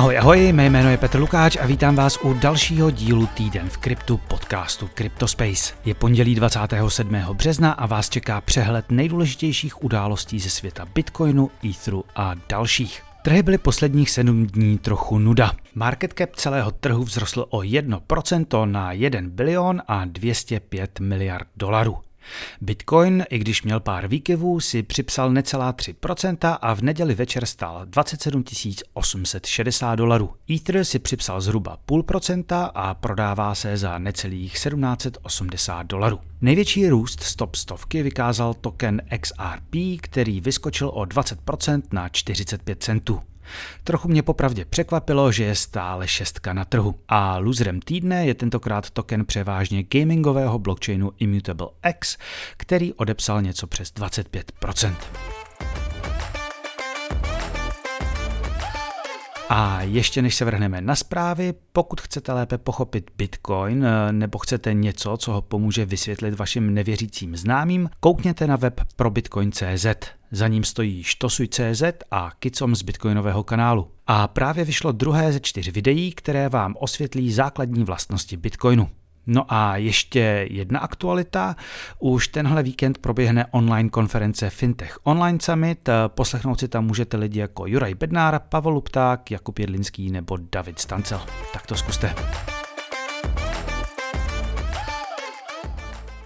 Ahoj, ahoj, mé jméno je Petr Lukáč a vítám vás u dalšího dílu Týden v kryptu podcastu CryptoSpace. Je pondělí 27. března a vás čeká přehled nejdůležitějších událostí ze světa Bitcoinu, Etheru a dalších. Trhy byly posledních 7 dní trochu nuda. Market cap celého trhu vzrostl o 1% na 1 bilion a 205 miliard dolarů. Bitcoin, i když měl pár výkyvů, si připsal necelá 3% a v neděli večer stál 27 860 dolarů. Ether si připsal zhruba půl procenta a prodává se za necelých 1780 dolarů. Největší růst stop stovky vykázal token XRP, který vyskočil o 20% na 45 centů. Trochu mě popravdě překvapilo, že je stále šestka na trhu. A loserem týdne je tentokrát token převážně gamingového blockchainu Immutable X, který odepsal něco přes 25%. A ještě než se vrhneme na zprávy, pokud chcete lépe pochopit Bitcoin eh, nebo chcete něco, co ho pomůže vysvětlit vašim nevěřícím známým, koukněte na web pro Bitcoin.cz. Za ním stojí Štosuj.cz a Kicom z Bitcoinového kanálu. A právě vyšlo druhé ze čtyř videí, které vám osvětlí základní vlastnosti Bitcoinu. No a ještě jedna aktualita. Už tenhle víkend proběhne online konference Fintech Online Summit. Poslechnout si tam můžete lidi jako Juraj Bednár, Pavel Lupták, Jakub Jedlinský nebo David Stancel. Tak to zkuste.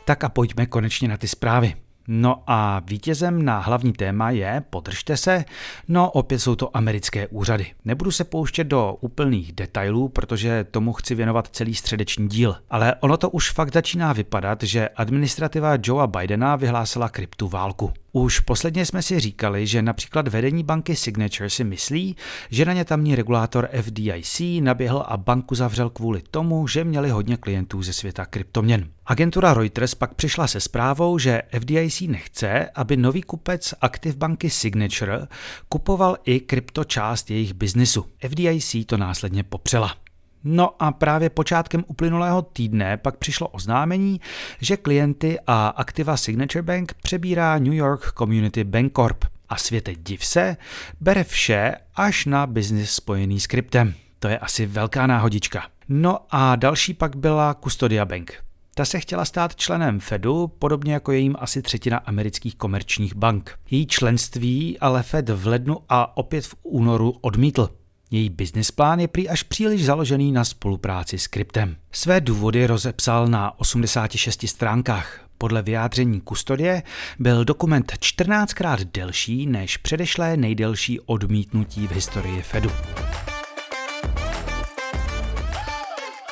Tak a pojďme konečně na ty zprávy. No a vítězem na hlavní téma je, podržte se, no opět jsou to americké úřady. Nebudu se pouštět do úplných detailů, protože tomu chci věnovat celý středeční díl. Ale ono to už fakt začíná vypadat, že administrativa Joea Bidena vyhlásila kryptu válku. Už posledně jsme si říkali, že například vedení banky Signature si myslí, že na ně tamní regulátor FDIC naběhl a banku zavřel kvůli tomu, že měli hodně klientů ze světa kryptoměn. Agentura Reuters pak přišla se zprávou, že FDIC nechce, aby nový kupec aktiv banky Signature kupoval i kryptočást jejich biznisu. FDIC to následně popřela. No a právě počátkem uplynulého týdne pak přišlo oznámení, že klienty a aktiva Signature Bank přebírá New York Community Bank Corp. A světe div se, bere vše až na biznis spojený s kryptem. To je asi velká náhodička. No a další pak byla Custodia Bank. Ta se chtěla stát členem Fedu, podobně jako jejím asi třetina amerických komerčních bank. Její členství ale Fed v lednu a opět v únoru odmítl. Její business plán je prý až příliš založený na spolupráci s kryptem. Své důvody rozepsal na 86 stránkách. Podle vyjádření kustodie byl dokument 14krát delší než předešlé nejdelší odmítnutí v historii Fedu.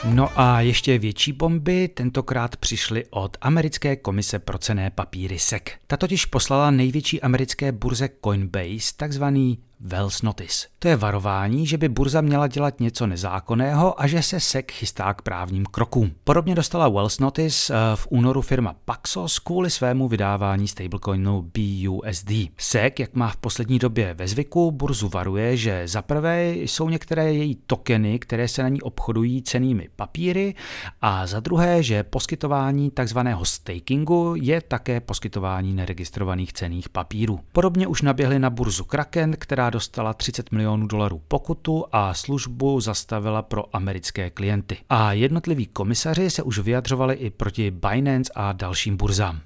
No a ještě větší bomby tentokrát přišly od americké komise pro cené papíry SEC. Ta totiž poslala největší americké burze Coinbase takzvaný Wells Notice. To je varování, že by burza měla dělat něco nezákonného a že se SEC chystá k právním krokům. Podobně dostala Wells Notice eh, v únoru firma Paxos kvůli svému vydávání stablecoinu BUSD. SEC, jak má v poslední době ve zvyku, burzu varuje, že za prvé jsou některé její tokeny, které se na ní obchodují cenými papíry a za druhé, že poskytování takzvaného stakingu je také poskytování neregistrovaných cených papírů. Podobně už naběhly na burzu Kraken, která dostala 30 milionů dolarů pokutu a službu zastavila pro americké klienty. A jednotliví komisaři se už vyjadřovali i proti Binance a dalším burzám.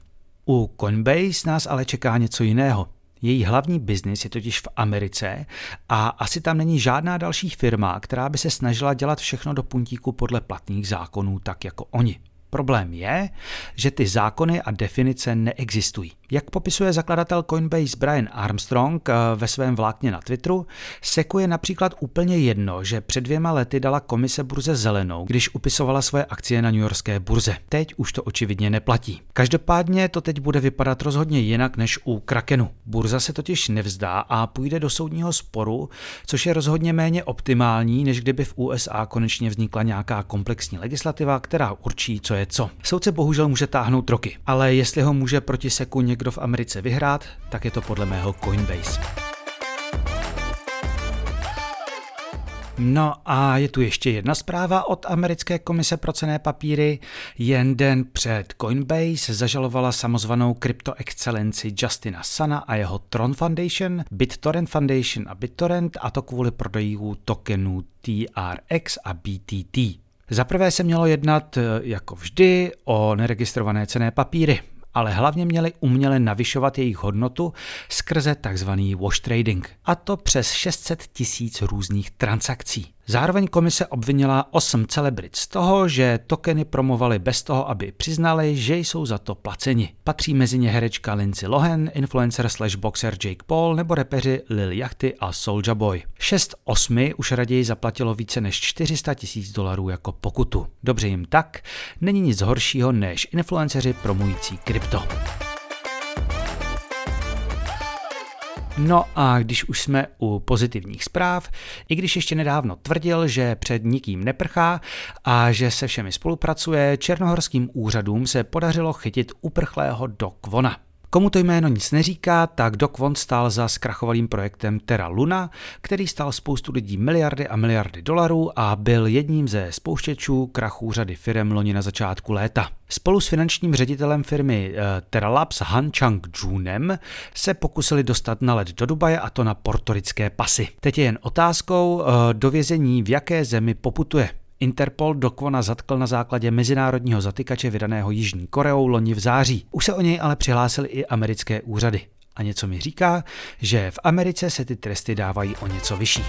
U Coinbase nás ale čeká něco jiného. Její hlavní biznis je totiž v Americe a asi tam není žádná další firma, která by se snažila dělat všechno do puntíku podle platných zákonů tak jako oni. Problém je, že ty zákony a definice neexistují. Jak popisuje zakladatel Coinbase Brian Armstrong eh, ve svém vlákně na Twitteru, Seku je například úplně jedno, že před dvěma lety dala komise burze zelenou, když upisovala svoje akcie na New Yorkské burze. Teď už to očividně neplatí. Každopádně to teď bude vypadat rozhodně jinak než u Krakenu. Burza se totiž nevzdá a půjde do soudního sporu, což je rozhodně méně optimální, než kdyby v USA konečně vznikla nějaká komplexní legislativa, která určí, co je co. Soudce bohužel může táhnout roky, ale jestli ho může proti Seku někdo v Americe vyhrát, tak je to podle mého Coinbase. No a je tu ještě jedna zpráva od americké komise pro cené papíry. Jen den před Coinbase zažalovala samozvanou kryptoexcelenci Justina Sana a jeho Tron Foundation, BitTorrent Foundation a BitTorrent a to kvůli prodejů tokenů TRX a BTT. Za prvé se mělo jednat, jako vždy, o neregistrované cené papíry ale hlavně měli uměle navyšovat jejich hodnotu skrze tzv. wash trading. A to přes 600 tisíc různých transakcí. Zároveň komise obvinila 8 celebrit z toho, že tokeny promovali bez toho, aby přiznali, že jsou za to placeni. Patří mezi ně herečka Lindsay Lohan, influencer slash boxer Jake Paul nebo repeři Lil Yachty a Soulja Boy. 6 osmi už raději zaplatilo více než 400 tisíc dolarů jako pokutu. Dobře jim tak, není nic horšího než influenceři promující krypto. No a když už jsme u pozitivních zpráv, i když ještě nedávno tvrdil, že před nikým neprchá a že se všemi spolupracuje, černohorským úřadům se podařilo chytit uprchlého do Kvona. Komu to jméno nic neříká, tak Doc Von stál za zkrachovalým projektem Terra Luna, který stál spoustu lidí miliardy a miliardy dolarů a byl jedním ze spouštěčů krachů řady firm loni na začátku léta. Spolu s finančním ředitelem firmy uh, Terra Labs Han Chang Junem se pokusili dostat na let do Dubaje a to na portorické pasy. Teď je jen otázkou uh, do vězení v jaké zemi poputuje. Interpol Dokvona zatkl na základě mezinárodního zatykače vydaného Jižní Koreou loni v září. Už se o něj ale přihlásily i americké úřady. A něco mi říká, že v Americe se ty tresty dávají o něco vyšší.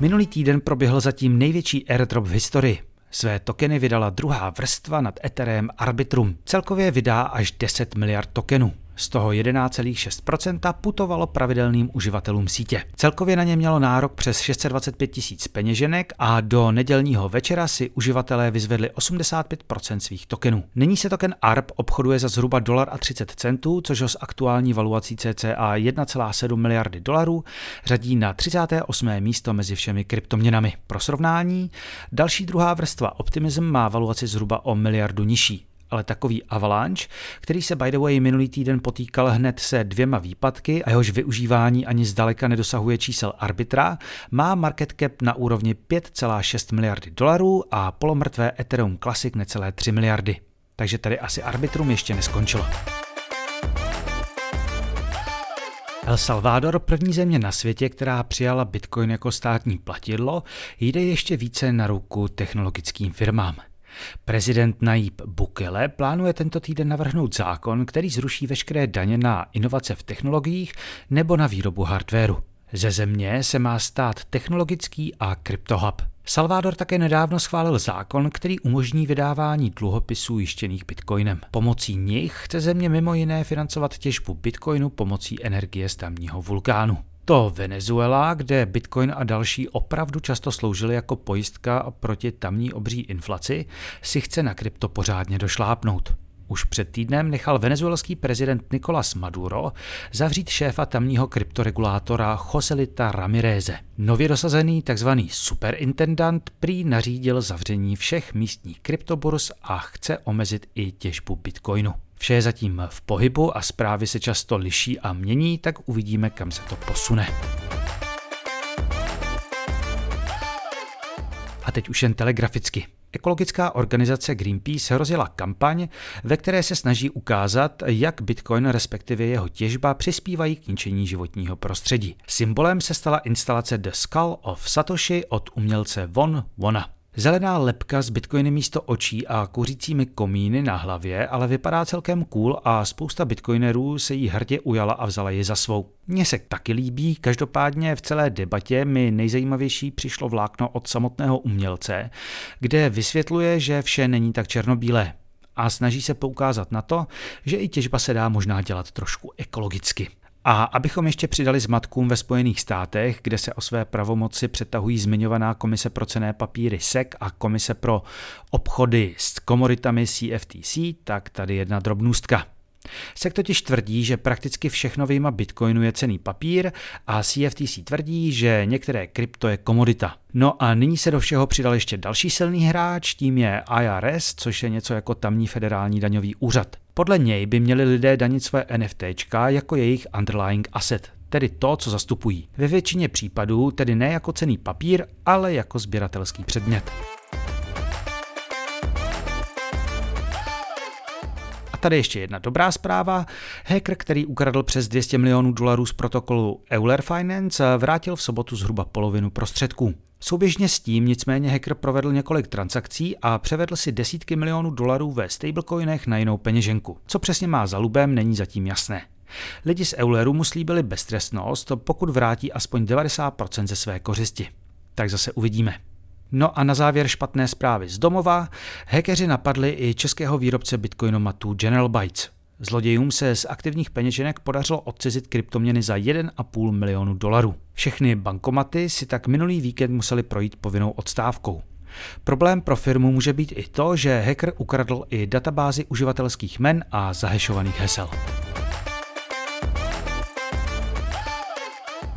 Minulý týden proběhl zatím největší airdrop v historii. Své tokeny vydala druhá vrstva nad Ethereum Arbitrum. Celkově vydá až 10 miliard tokenů. Z toho 11,6% putovalo pravidelným uživatelům sítě. Celkově na ně mělo nárok přes 625 tisíc peněženek a do nedělního večera si uživatelé vyzvedli 85% svých tokenů. Nyní se token ARP obchoduje za zhruba dolar a 30 centů, což ho s aktuální valuací cca 1,7 miliardy dolarů řadí na 38. místo mezi všemi kryptoměnami. Pro srovnání, další druhá vrstva Optimism má valuaci zhruba o miliardu nižší ale takový avalanche, který se by the way minulý týden potýkal hned se dvěma výpadky a jehož využívání ani zdaleka nedosahuje čísel arbitra, má market cap na úrovni 5,6 miliardy dolarů a polomrtvé Ethereum Classic necelé 3 miliardy. Takže tady asi arbitrum ještě neskončilo. El Salvador, první země na světě, která přijala Bitcoin jako státní platidlo, jde ještě více na ruku technologickým firmám. Prezident Najib Bukele plánuje tento týden navrhnout zákon, který zruší veškeré daně na inovace v technologiích nebo na výrobu hardwareu. Ze země se má stát technologický a kryptohub. Salvador také nedávno schválil zákon, který umožní vydávání dluhopisů jištěných bitcoinem. Pomocí nich chce země mimo jiné financovat těžbu bitcoinu pomocí energie z tamního vulkánu. To Venezuela, kde Bitcoin a další opravdu často sloužily jako pojistka proti tamní obří inflaci, si chce na krypto pořádně došlápnout. Už před týdnem nechal venezuelský prezident Nicolás Maduro zavřít šéfa tamního kryptoregulátora Joselita Ramireze. Nově dosazený tzv. superintendant prý nařídil zavření všech místních kryptoburs a chce omezit i těžbu bitcoinu. Vše je zatím v pohybu a zprávy se často liší a mění, tak uvidíme, kam se to posune. A teď už jen telegraficky. Ekologická organizace Greenpeace rozjela kampaň, ve které se snaží ukázat, jak Bitcoin respektive jeho těžba přispívají k ničení životního prostředí. Symbolem se stala instalace The Skull of Satoshi od umělce Von Wona. Zelená lepka s bitcoiny místo očí a kuřícími komíny na hlavě ale vypadá celkem cool a spousta bitcoinerů se jí hrdě ujala a vzala ji za svou. Mně se taky líbí, každopádně v celé debatě mi nejzajímavější přišlo vlákno od samotného umělce, kde vysvětluje, že vše není tak černobílé a snaží se poukázat na to, že i těžba se dá možná dělat trošku ekologicky. A abychom ještě přidali zmatkům ve Spojených státech, kde se o své pravomoci přetahují zmiňovaná komise pro cené papíry SEC a komise pro obchody s komoritami CFTC, tak tady jedna drobnůstka. SEC totiž tvrdí, že prakticky všechno vyjma Bitcoinu je cený papír a CFTC tvrdí, že některé krypto je komodita. No a nyní se do všeho přidal ještě další silný hráč, tím je IRS, což je něco jako tamní federální daňový úřad. Podle něj by měli lidé danit své NFTčka jako jejich underlying asset, tedy to, co zastupují. Ve většině případů tedy ne jako cený papír, ale jako sběratelský předmět. Tady ještě jedna dobrá zpráva. Hacker, který ukradl přes 200 milionů dolarů z protokolu Euler Finance, vrátil v sobotu zhruba polovinu prostředků. Souběžně s tím nicméně hacker provedl několik transakcí a převedl si desítky milionů dolarů ve stablecoinech na jinou peněženku. Co přesně má za lubem, není zatím jasné. Lidi z Euleru mu slíbili beztrestnost, pokud vrátí aspoň 90% ze své kořisti. Tak zase uvidíme. No a na závěr špatné zprávy z domova. Hackeři napadli i českého výrobce bitcoinomatu General Bytes. Zlodějům se z aktivních peněženek podařilo odcizit kryptoměny za 1,5 milionu dolarů. Všechny bankomaty si tak minulý víkend museli projít povinnou odstávkou. Problém pro firmu může být i to, že hacker ukradl i databázi uživatelských men a zahešovaných hesel.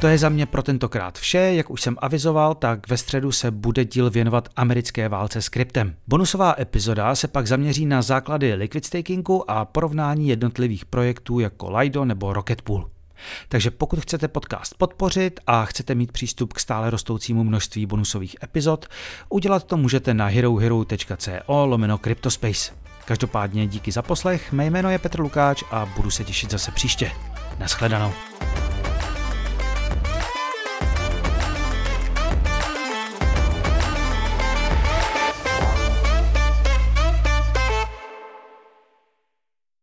To je za mě pro tentokrát vše, jak už jsem avizoval, tak ve středu se bude díl věnovat americké válce s kryptem. Bonusová epizoda se pak zaměří na základy liquid stakingu a porovnání jednotlivých projektů jako Lido nebo Rocketpool. Takže pokud chcete podcast podpořit a chcete mít přístup k stále rostoucímu množství bonusových epizod, udělat to můžete na herohero.co lomeno Cryptospace. Každopádně díky za poslech, mé jméno je Petr Lukáč a budu se těšit zase příště. Naschledanou.